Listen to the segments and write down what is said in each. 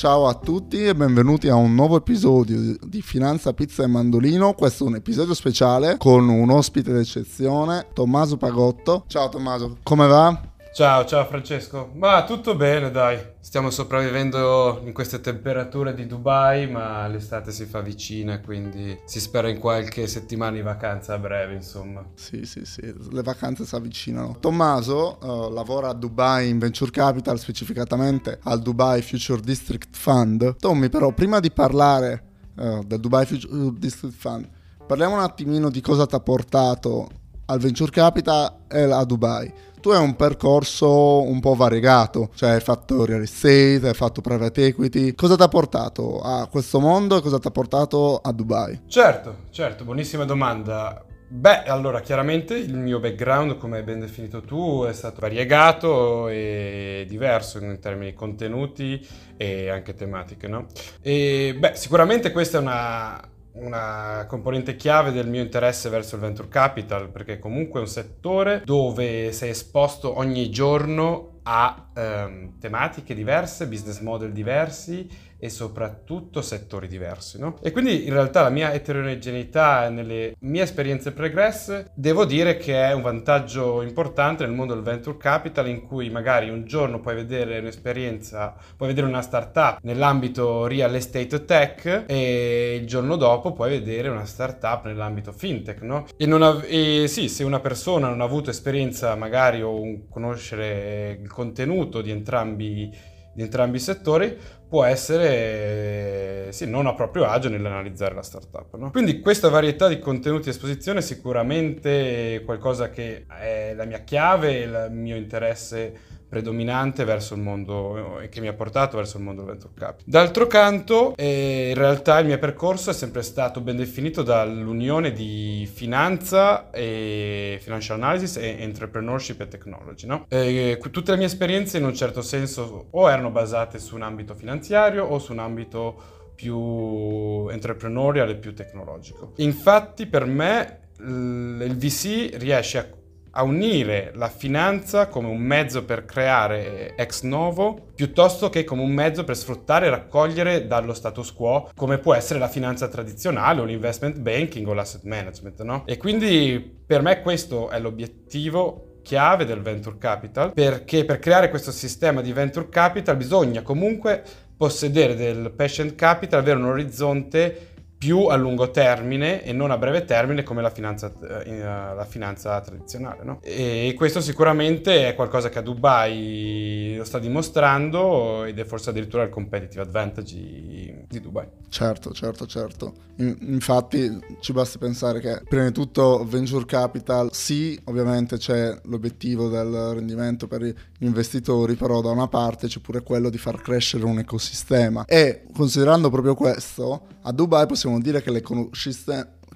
Ciao a tutti e benvenuti a un nuovo episodio di Finanza Pizza e Mandolino. Questo è un episodio speciale con un ospite d'eccezione, Tommaso Pagotto. Ciao Tommaso, come va? Ciao, ciao Francesco. Ma tutto bene, dai. Stiamo sopravvivendo in queste temperature di Dubai, ma l'estate si fa vicina, quindi si spera in qualche settimana di vacanza a breve, insomma. Sì, sì, sì, le vacanze si avvicinano. Tommaso uh, lavora a Dubai in Venture Capital, specificatamente al Dubai Future District Fund. Tommy, però, prima di parlare uh, del Dubai Future District Fund, parliamo un attimino di cosa ti ha portato al Venture Capital e a Dubai tu hai un percorso un po' variegato, cioè hai fatto real estate, hai fatto private equity. Cosa ti ha portato a questo mondo e cosa ti ha portato a Dubai? Certo, certo, buonissima domanda. Beh, allora, chiaramente il mio background, come hai ben definito tu, è stato variegato e diverso in termini di contenuti e anche tematiche, no? E beh, sicuramente questa è una una componente chiave del mio interesse verso il venture capital perché comunque è un settore dove sei esposto ogni giorno a ehm, tematiche diverse, business model diversi e soprattutto settori diversi. No? E quindi in realtà la mia eterogeneità nelle mie esperienze pregresse devo dire che è un vantaggio importante nel mondo del venture capital in cui magari un giorno puoi vedere un'esperienza, puoi vedere una startup nell'ambito real estate tech e il giorno dopo puoi vedere una startup nell'ambito fintech. No? E, av- e sì, se una persona non ha avuto esperienza magari o un conoscere il contenuto di entrambi, di entrambi i settori può essere sì, non a proprio agio nell'analizzare la startup. No? Quindi questa varietà di contenuti di esposizione è sicuramente qualcosa che è la mia chiave, il mio interesse predominante verso il mondo e che mi ha portato verso il mondo del venture capital. D'altro canto, eh, in realtà il mio percorso è sempre stato ben definito dall'unione di finanza e financial analysis e entrepreneurship e technology. No? E, tutte le mie esperienze in un certo senso o erano basate su un ambito finanziario o su un ambito più entrepreneurial e più tecnologico. Infatti per me il VC riesce a a unire la finanza come un mezzo per creare ex novo piuttosto che come un mezzo per sfruttare e raccogliere dallo status quo come può essere la finanza tradizionale o l'investment banking o l'asset management, no? E quindi per me questo è l'obiettivo chiave del venture capital perché per creare questo sistema di venture capital bisogna comunque possedere del patient capital, avere un orizzonte più a lungo termine e non a breve termine come la finanza, eh, eh, la finanza tradizionale. No? E questo sicuramente è qualcosa che a Dubai lo sta dimostrando ed è forse addirittura il competitive advantage di Dubai. Certo, certo, certo. Infatti ci basta pensare che prima di tutto venture capital sì, ovviamente c'è l'obiettivo del rendimento per gli investitori, però da una parte c'è pure quello di far crescere un ecosistema e considerando proprio questo, a Dubai possiamo possiamo dire che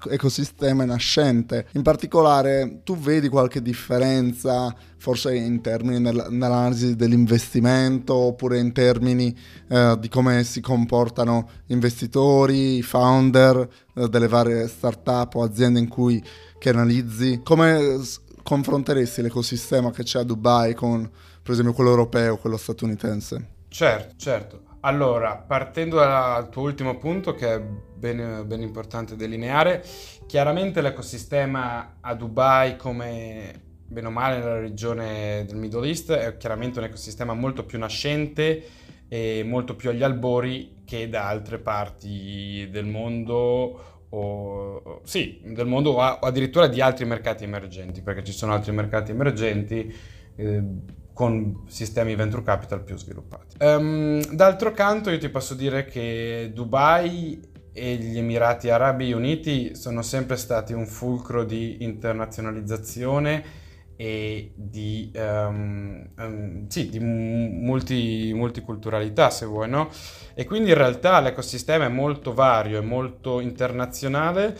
l'ecosistema è nascente. In particolare, tu vedi qualche differenza, forse in termini nel, nell'analisi dell'investimento oppure in termini eh, di come si comportano gli investitori, i founder eh, delle varie start-up o aziende in cui che analizzi? Come confronteresti l'ecosistema che c'è a Dubai con, per esempio, quello europeo, quello statunitense? Certo, certo. Allora, partendo dal tuo ultimo punto, che è ben, ben, importante delineare, chiaramente l'ecosistema a Dubai, come bene o male nella regione del Middle East, è chiaramente un ecosistema molto più nascente e molto più agli albori che da altre parti del mondo o, sì, del mondo o addirittura di altri mercati emergenti, perché ci sono altri mercati emergenti. Eh, con sistemi venture capital più sviluppati. Um, d'altro canto io ti posso dire che Dubai e gli Emirati Arabi Uniti sono sempre stati un fulcro di internazionalizzazione e di, um, um, sì, di multi, multiculturalità, se vuoi, no? E quindi in realtà l'ecosistema è molto vario, è molto internazionale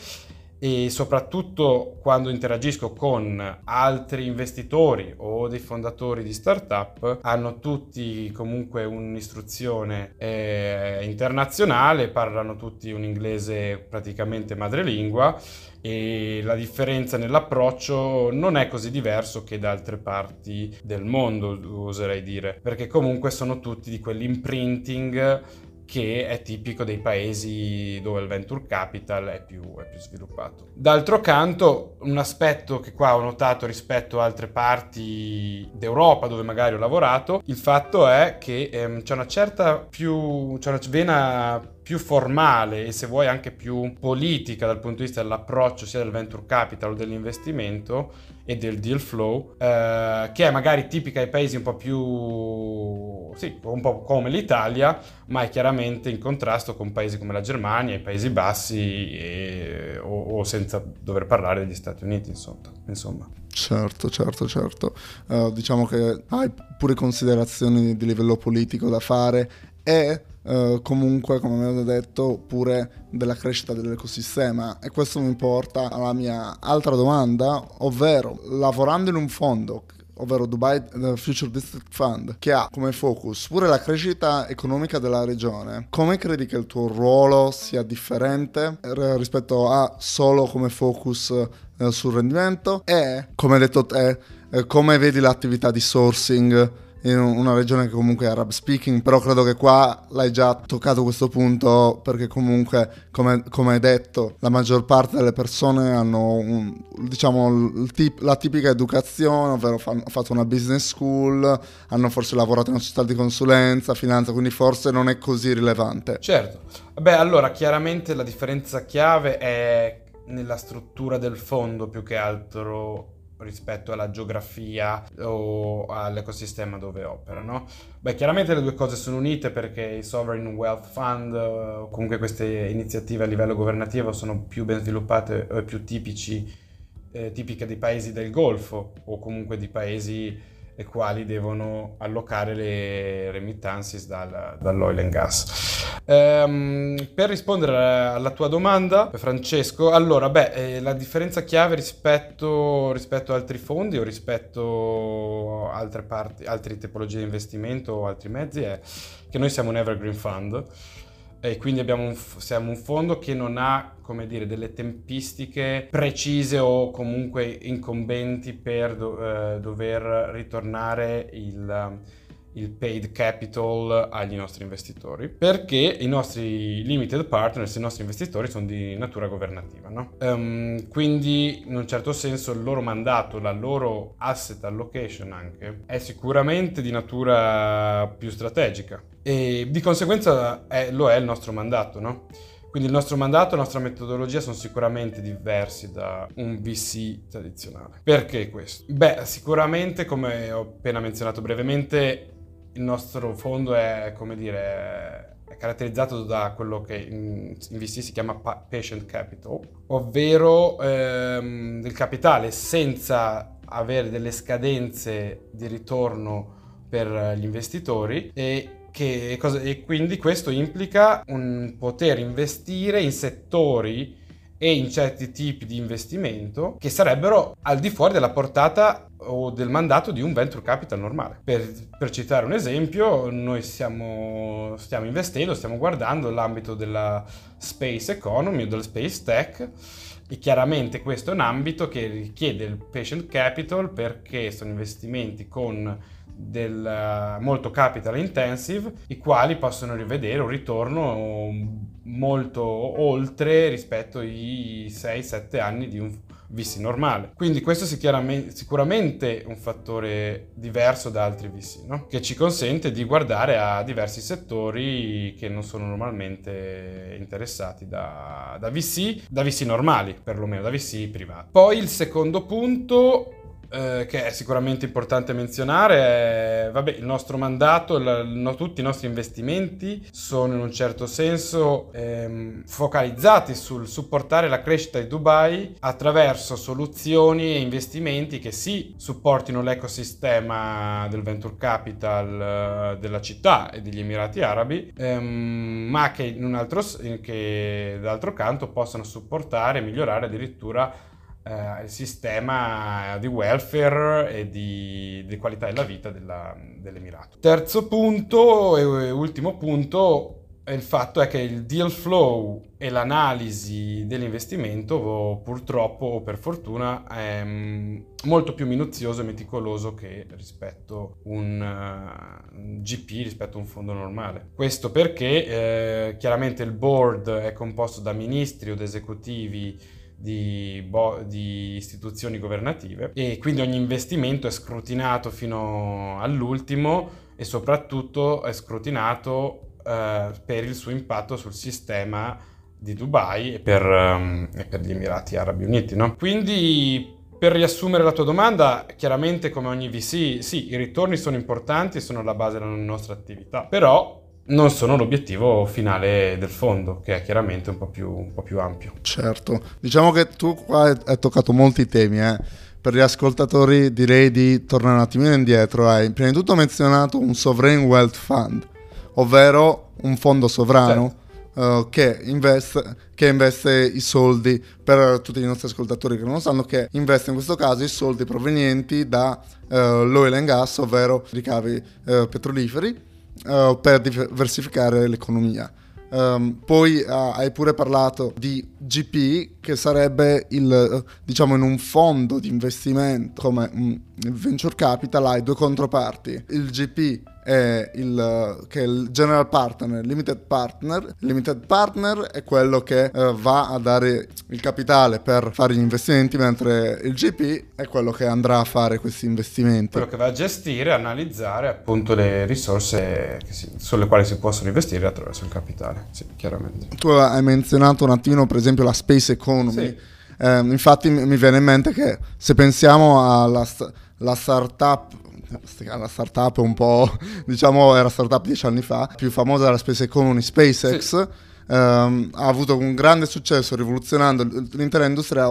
e soprattutto quando interagisco con altri investitori o dei fondatori di startup hanno tutti comunque un'istruzione eh, internazionale, parlano tutti un inglese praticamente madrelingua e la differenza nell'approccio non è così diverso che da altre parti del mondo, oserei dire, perché comunque sono tutti di quell'imprinting che è tipico dei paesi dove il venture capital è più, è più, sviluppato. D'altro canto, un aspetto che qua ho notato rispetto a altre parti d'Europa dove magari ho lavorato, il fatto è che ehm, c'è una certa più, c'è una vena più formale e se vuoi anche più politica dal punto di vista dell'approccio sia del venture capital o dell'investimento e del deal flow, eh, che è magari tipica ai paesi un po' più, sì, un po' come l'Italia, ma è chiaramente in contrasto con paesi come la Germania, i Paesi Bassi e, o, o, senza dover parlare degli Stati Uniti, insomma. Certo, certo, certo. Uh, diciamo che hai pure considerazioni di livello politico da fare e Uh, comunque, come abbiamo detto, pure della crescita dell'ecosistema. E questo mi porta alla mia altra domanda, ovvero lavorando in un fondo ovvero Dubai Future District Fund, che ha come focus pure la crescita economica della regione, come credi che il tuo ruolo sia differente rispetto a solo come focus eh, sul rendimento? E, come hai detto te, eh, come vedi l'attività di sourcing? In una regione che comunque è arab speaking, però credo che qua l'hai già toccato questo punto perché comunque, come, come hai detto, la maggior parte delle persone hanno un, diciamo, tip, la tipica educazione, ovvero hanno fatto una business school, hanno forse lavorato in una società di consulenza, finanza, quindi forse non è così rilevante. Certo. Beh, allora chiaramente la differenza chiave è nella struttura del fondo più che altro rispetto alla geografia o all'ecosistema dove operano. Beh, chiaramente le due cose sono unite perché i Sovereign Wealth Fund o comunque queste iniziative a livello governativo sono più ben sviluppate e più tipici, eh, tipiche dei paesi del Golfo o comunque di paesi ai quali devono allocare le remittances dal, dall'oil and gas. Um, per rispondere alla tua domanda, Francesco, allora, beh, eh, la differenza chiave rispetto, rispetto ad altri fondi o rispetto a altre, parti, altre tipologie di investimento o altri mezzi è che noi siamo un evergreen fund e quindi un, siamo un fondo che non ha come dire, delle tempistiche precise o comunque incombenti per do, eh, dover ritornare il, il paid capital agli nostri investitori perché i nostri limited partners, i nostri investitori sono di natura governativa. No? Um, quindi in un certo senso il loro mandato, la loro asset allocation anche è sicuramente di natura più strategica e di conseguenza è, lo è il nostro mandato, no? Quindi il nostro mandato la nostra metodologia sono sicuramente diversi da un VC tradizionale. Perché questo? Beh, sicuramente, come ho appena menzionato brevemente, il nostro fondo è, come dire, è caratterizzato da quello che in, in VC si chiama patient capital, ovvero ehm, del capitale senza avere delle scadenze di ritorno per gli investitori e che, e quindi questo implica un poter investire in settori e in certi tipi di investimento che sarebbero al di fuori della portata o del mandato di un venture capital normale. Per, per citare un esempio, noi stiamo, stiamo investendo, stiamo guardando l'ambito della space economy o del space tech e chiaramente questo è un ambito che richiede il patient capital perché sono investimenti con del, molto capital intensive, i quali possono rivedere un ritorno molto oltre rispetto ai 6-7 anni di un VC normale. Quindi questo è sicuramente un fattore diverso da altri VC, no? che ci consente di guardare a diversi settori che non sono normalmente interessati da, da VC, da VC normali perlomeno, da VC privati. Poi il secondo punto eh, che è sicuramente importante menzionare è vabbè, il nostro mandato, il, no, tutti i nostri investimenti sono in un certo senso ehm, focalizzati sul supportare la crescita di Dubai attraverso soluzioni e investimenti che sì supportino l'ecosistema del venture capital eh, della città e degli Emirati Arabi, ehm, ma che, in un altro, che d'altro canto possano supportare e migliorare addirittura eh, il sistema di welfare e di, di qualità della vita della, dell'Emirato. Terzo punto e ultimo punto, il fatto è che il deal flow e l'analisi dell'investimento purtroppo o per fortuna è mm, molto più minuzioso e meticoloso che rispetto un uh, GP, rispetto a un fondo normale. Questo perché eh, chiaramente il board è composto da ministri o da esecutivi di, bo- di, istituzioni governative e quindi ogni investimento è scrutinato fino all'ultimo e soprattutto è scrutinato eh, per il suo impatto sul sistema di Dubai e per, um, e per gli Emirati Arabi Uniti. No? Quindi per riassumere la tua domanda, chiaramente come ogni VC, sì, i ritorni sono importanti e sono la base della nostra attività, però non sono l'obiettivo finale del fondo, che è chiaramente un po' più, un po più ampio. Certo, diciamo che tu qua hai toccato molti temi, eh. Per gli ascoltatori direi di tornare un attimino indietro. Hai prima di tutto menzionato un Sovereign Wealth Fund ovvero un fondo sovrano certo. uh, che, investe, che, investe, i soldi, per tutti i nostri ascoltatori che non lo sanno, che investe in questo caso i soldi provenienti dall'oil uh, and gas, ovvero ricavi uh, petroliferi, uh, per diversificare l'economia. Um, poi uh, hai pure parlato di GP, che sarebbe il, diciamo, in un fondo di investimento come venture capital, hai due controparti. Il GP è il, che è il general partner, limited partner. Il limited partner è quello che uh, va a dare il capitale per fare gli investimenti, mentre il GP è quello che andrà a fare questi investimenti. Quello che va a gestire e analizzare appunto le risorse si, sulle quali si possono investire attraverso il capitale, sì, chiaramente. Tu hai menzionato un attimo per esempio la space economy. Sì. Eh, infatti mi viene in mente che se pensiamo alla la startup la startup un po', diciamo, era startup dieci anni fa, più famosa della Space Economy, SpaceX, sì. ehm, ha avuto un grande successo rivoluzionando l'intera industria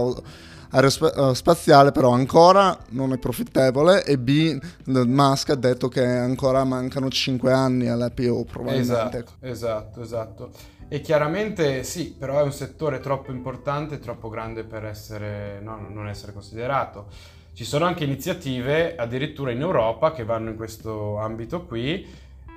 aerospaziale, però ancora non è profittevole e B, Musk ha detto che ancora mancano 5 anni all'IPO probabilmente. Esatto, esatto, esatto. E chiaramente sì, però è un settore troppo importante, troppo grande per essere, no, non essere considerato. Ci sono anche iniziative addirittura in Europa che vanno in questo ambito qui,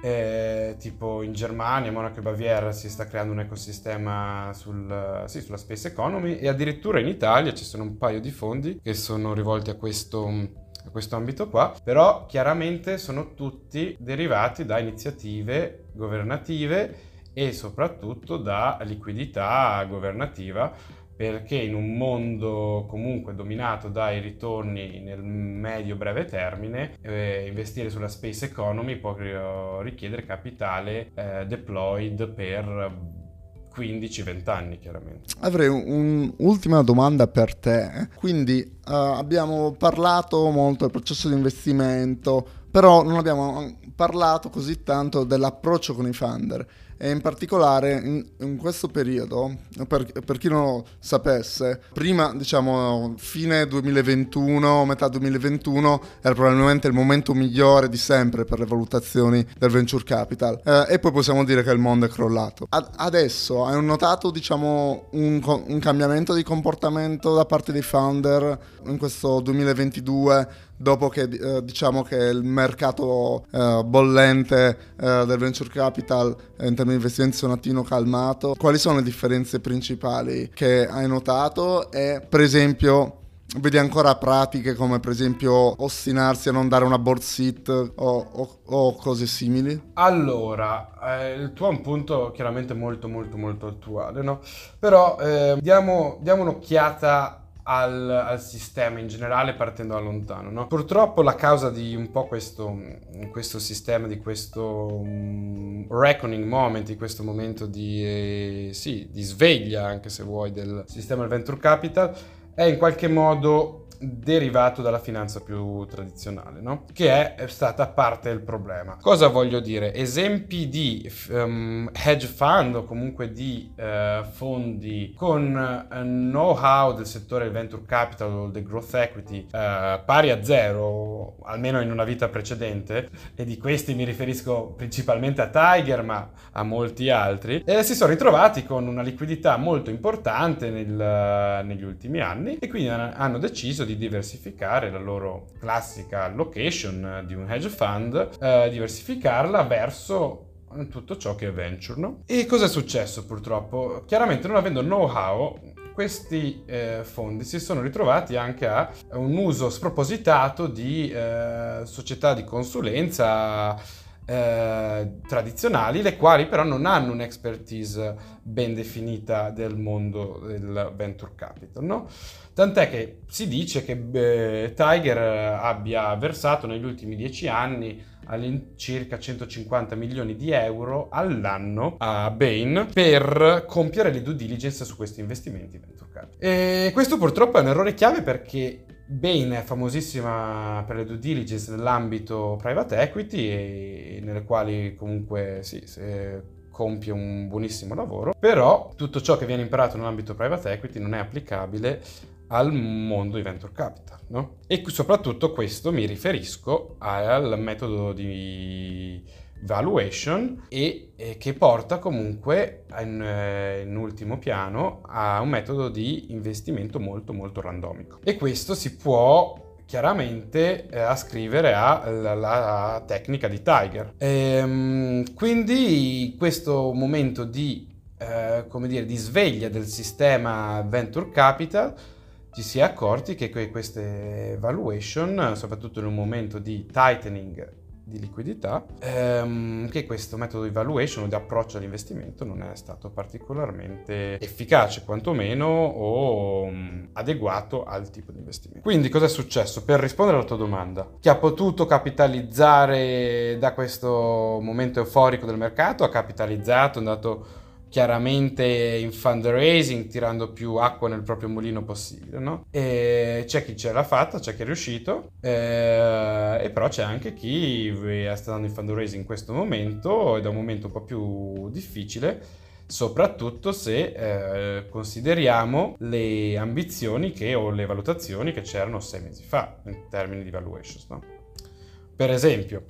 eh, tipo in Germania, Monaco e Baviera si sta creando un ecosistema sul, sì, sulla space economy. E addirittura in Italia ci sono un paio di fondi che sono rivolti a questo, a questo ambito qua, però chiaramente sono tutti derivati da iniziative governative e soprattutto da liquidità governativa perché in un mondo comunque dominato dai ritorni nel medio-breve termine, eh, investire sulla space economy può richiedere capitale eh, deployed per 15-20 anni chiaramente. Avrei un'ultima domanda per te. Quindi uh, abbiamo parlato molto del processo di investimento, però non abbiamo parlato così tanto dell'approccio con i funder e in particolare in, in questo periodo, per, per, chi non lo sapesse, prima diciamo fine 2021, metà 2021 era probabilmente il momento migliore di sempre per le valutazioni del venture capital eh, e poi possiamo dire che il mondo è crollato. Ad, adesso hai notato diciamo un, un cambiamento di comportamento da parte dei founder in questo 2022 dopo che eh, diciamo che il mercato eh, bollente eh, del venture capital eh, in termini di investimenti sono un attimo calmato, quali sono le differenze principali che hai notato e per esempio vedi ancora pratiche come per esempio ostinarsi a non dare una board seat o, o, o cose simili? Allora, eh, il tuo è un punto chiaramente molto molto molto attuale, no? Però eh, diamo, diamo un'occhiata al, al, sistema in generale partendo da lontano. No? Purtroppo la causa di un po' questo, questo sistema, di questo um, reckoning moment, di questo momento di, eh, sì, di sveglia, anche se vuoi, del sistema del venture capital, è in qualche modo derivato dalla finanza più tradizionale, no? che è stata parte del problema. Cosa voglio dire? Esempi di um, hedge fund o comunque di uh, fondi con uh, know-how del settore venture capital o del growth equity uh, pari a zero, almeno in una vita precedente, e di questi mi riferisco principalmente a Tiger, ma a molti altri, e si sono ritrovati con una liquidità molto importante nel, negli ultimi anni e quindi hanno deciso di diversificare la loro classica location di un hedge fund, eh, diversificarla verso tutto ciò che è venture, no? E cosa è successo purtroppo? Chiaramente non avendo know-how, questi eh, fondi si sono ritrovati anche a un uso spropositato di eh, società di consulenza eh, tradizionali, le quali però non hanno un'expertise ben definita del mondo del venture capital. No? Tant'è che si dice che eh, Tiger abbia versato negli ultimi dieci anni all'incirca 150 milioni di euro all'anno a Bain per compiere le due diligence su questi investimenti venture capital. E questo purtroppo è un errore chiave perché Bain è famosissima per le due diligence nell'ambito private equity e nelle quali comunque sì, compie un buonissimo lavoro, però tutto ciò che viene imparato nell'ambito private equity non è applicabile al mondo di venture capital, no? E soprattutto questo mi riferisco al metodo di valuation e, e che porta comunque in, eh, in, ultimo piano a un metodo di investimento molto molto randomico e questo si può chiaramente eh, ascrivere alla tecnica di Tiger ehm, quindi questo momento di eh, come dire di sveglia del sistema venture capital ci si è accorti che queste valuation soprattutto in un momento di tightening di liquidità, ehm, che questo metodo di valuation o di approccio all'investimento non è stato particolarmente efficace, quantomeno, o um, adeguato al tipo di investimento. Quindi cosa è successo? Per rispondere alla tua domanda, chi ha potuto capitalizzare da questo momento euforico del mercato ha capitalizzato, è andato chiaramente in fundraising tirando più acqua nel proprio mulino possibile, no? E c'è chi ce l'ha fatta, c'è chi è riuscito, eh, e però c'è anche chi sta andando in fundraising in questo momento ed è un momento un po' più difficile, soprattutto se eh, consideriamo le ambizioni che, o le valutazioni che c'erano sei mesi fa in termini di valuations, no? Per esempio,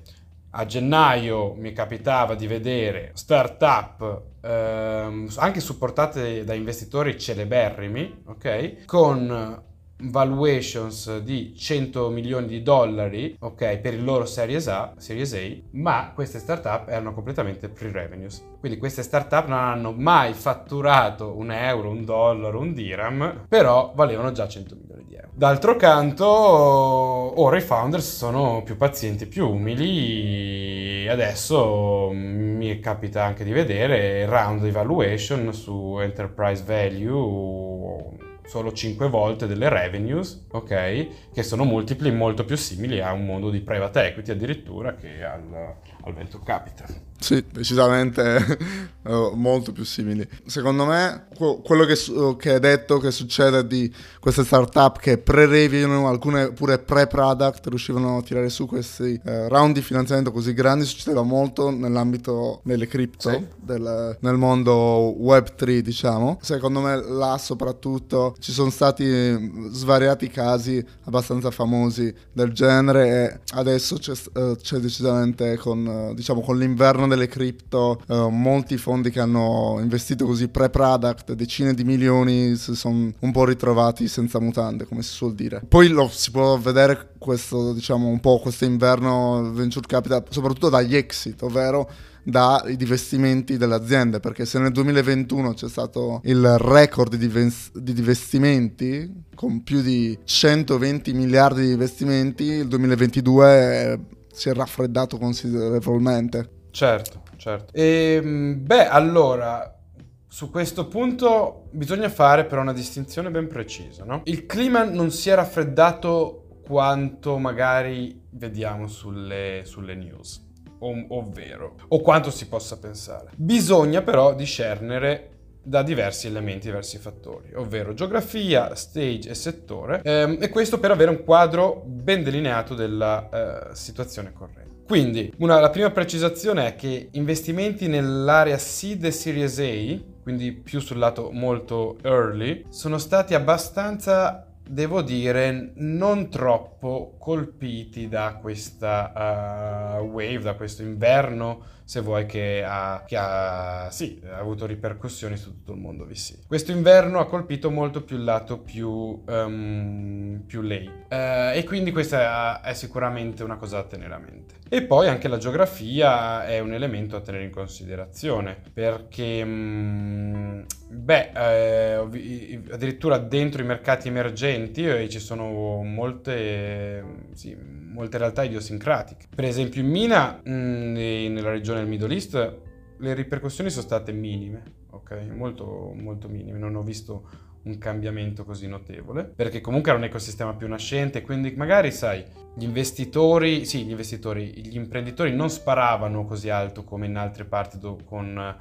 a gennaio mi capitava di vedere startup ehm, anche supportate da investitori celeberrimi, ok? Con valuations di 100 milioni di dollari, ok, per il loro Series A, Series A, ma queste startup erano completamente pre-revenues. Quindi queste startup non hanno mai fatturato un euro, un dollaro, un dirham, però valevano già 100 milioni di euro. D'altro canto, ora i founders sono più pazienti, più umili. Adesso mi capita anche di vedere round evaluation su enterprise value solo 5 volte delle revenues, ok? Che sono multipli molto più simili a un mondo di private equity addirittura che al, al venture capital. Sì, decisamente uh, molto più simili. Secondo me, quello che, che, hai detto che succede di queste startup che pre-reviewano, alcune pure pre-product, riuscivano a tirare su questi uh, round di finanziamento così grandi, succedeva molto nell'ambito delle cripto, sì. del, nel mondo Web3, diciamo. Secondo me là soprattutto ci sono stati svariati casi abbastanza famosi del genere e adesso c'è, uh, c'è decisamente con, diciamo, con l'inverno delle cripto, uh, molti fondi che hanno investito così pre-product, decine di milioni, si sono un po' ritrovati senza mutande, come si suol dire. Poi lo si può vedere questo, diciamo, un po' questo inverno venture capital, soprattutto dagli exit, ovvero dai divestimenti delle aziende, perché se nel 2021 c'è stato il record di, ves- di investimenti con più di 120 miliardi di investimenti, il 2022 si è raffreddato considerevolmente. Certo, certo. E, ehm, beh, allora, su questo punto bisogna fare però una distinzione ben precisa, no? Il clima non si è raffreddato quanto magari vediamo sulle, sulle news, ov- ovvero, o quanto si possa pensare. Bisogna però discernere da diversi elementi, diversi fattori, ovvero geografia, stage e settore, ehm, e questo per avere un quadro ben delineato della eh, situazione corretta. Quindi, una, la prima precisazione è che investimenti nell'area seed e series A, quindi più sul lato molto early, sono stati abbastanza devo dire, non troppo colpiti da questa uh, wave, da questo inverno, se vuoi, che, ha, che ha, sì, ha, avuto ripercussioni su tutto il mondo VC. Questo inverno ha colpito molto più il lato più, um, più lei. Uh, e quindi questa è sicuramente una cosa da tenere a mente. E poi anche la geografia è un elemento a tenere in considerazione, perché... Um, Beh, eh, addirittura dentro i mercati emergenti eh, ci sono molte, sì, molte, realtà idiosincratiche. Per esempio in Mina, mh, mm, nella regione del Middle East, le ripercussioni sono state minime, ok? Molto, molto minime. Non ho visto un cambiamento così notevole, perché comunque era un ecosistema più nascente, quindi magari, sai, gli investitori, sì, gli investitori, gli imprenditori non sparavano così alto come in altre parti do, con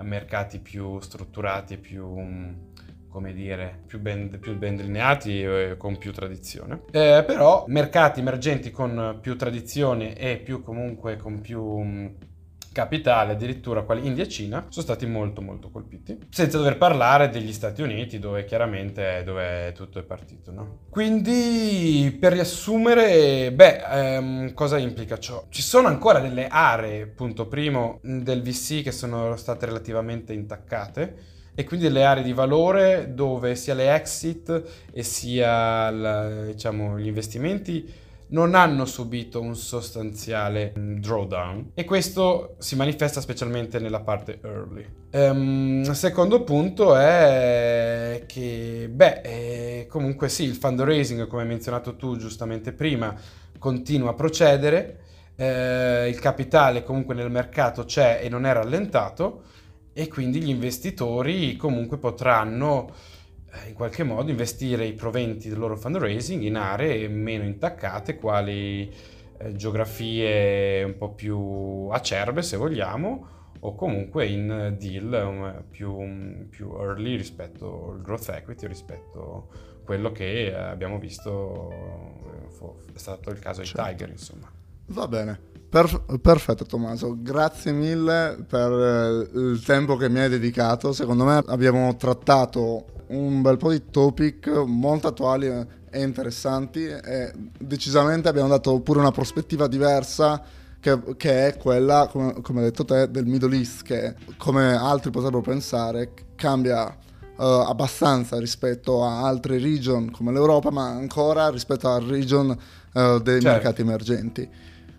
mercati più strutturati e più mm, come dire, più ben, più ben delineati e con più tradizione. Eh, però mercati emergenti con più tradizione e più comunque con più mm, capitale, addirittura quali India e Cina, sono stati molto molto colpiti. Senza dover parlare degli Stati Uniti, dove chiaramente è dove tutto è partito, no? Quindi, per riassumere, beh, ehm, cosa implica ciò? Ci sono ancora delle aree, punto primo, del VC che sono state relativamente intaccate e quindi delle aree di valore dove sia le exit e sia la, diciamo, gli investimenti non hanno subito un sostanziale mm, drawdown. E questo si manifesta specialmente nella parte early. Um, secondo punto è che, beh, eh, comunque sì, il fundraising, come hai menzionato tu giustamente prima, continua a procedere, eh, il capitale comunque nel mercato c'è e non è rallentato e quindi gli investitori comunque potranno in qualche modo investire i proventi del loro fundraising in aree meno intaccate, quali eh, geografie un po' più acerbe se vogliamo, o comunque in deal um, più, um, più, early rispetto al growth equity, rispetto a quello che abbiamo visto, eh, è stato il caso certo. di Tiger, insomma. Va bene. Perf- perfetto Tommaso, grazie mille per eh, il tempo che mi hai dedicato. Secondo me abbiamo trattato un bel po' di topic molto attuali e interessanti e decisamente abbiamo dato pure una prospettiva diversa che, che è quella, come, come, hai detto te, del Middle East che come altri potrebbero pensare cambia uh, abbastanza rispetto a altre region come l'Europa ma ancora rispetto al region uh, dei certo. mercati emergenti.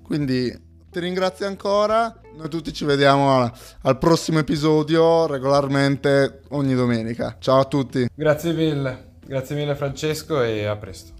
Quindi ti ringrazio ancora. Noi tutti ci vediamo al prossimo episodio regolarmente ogni domenica. Ciao a tutti. Grazie mille. Grazie mille Francesco e a presto.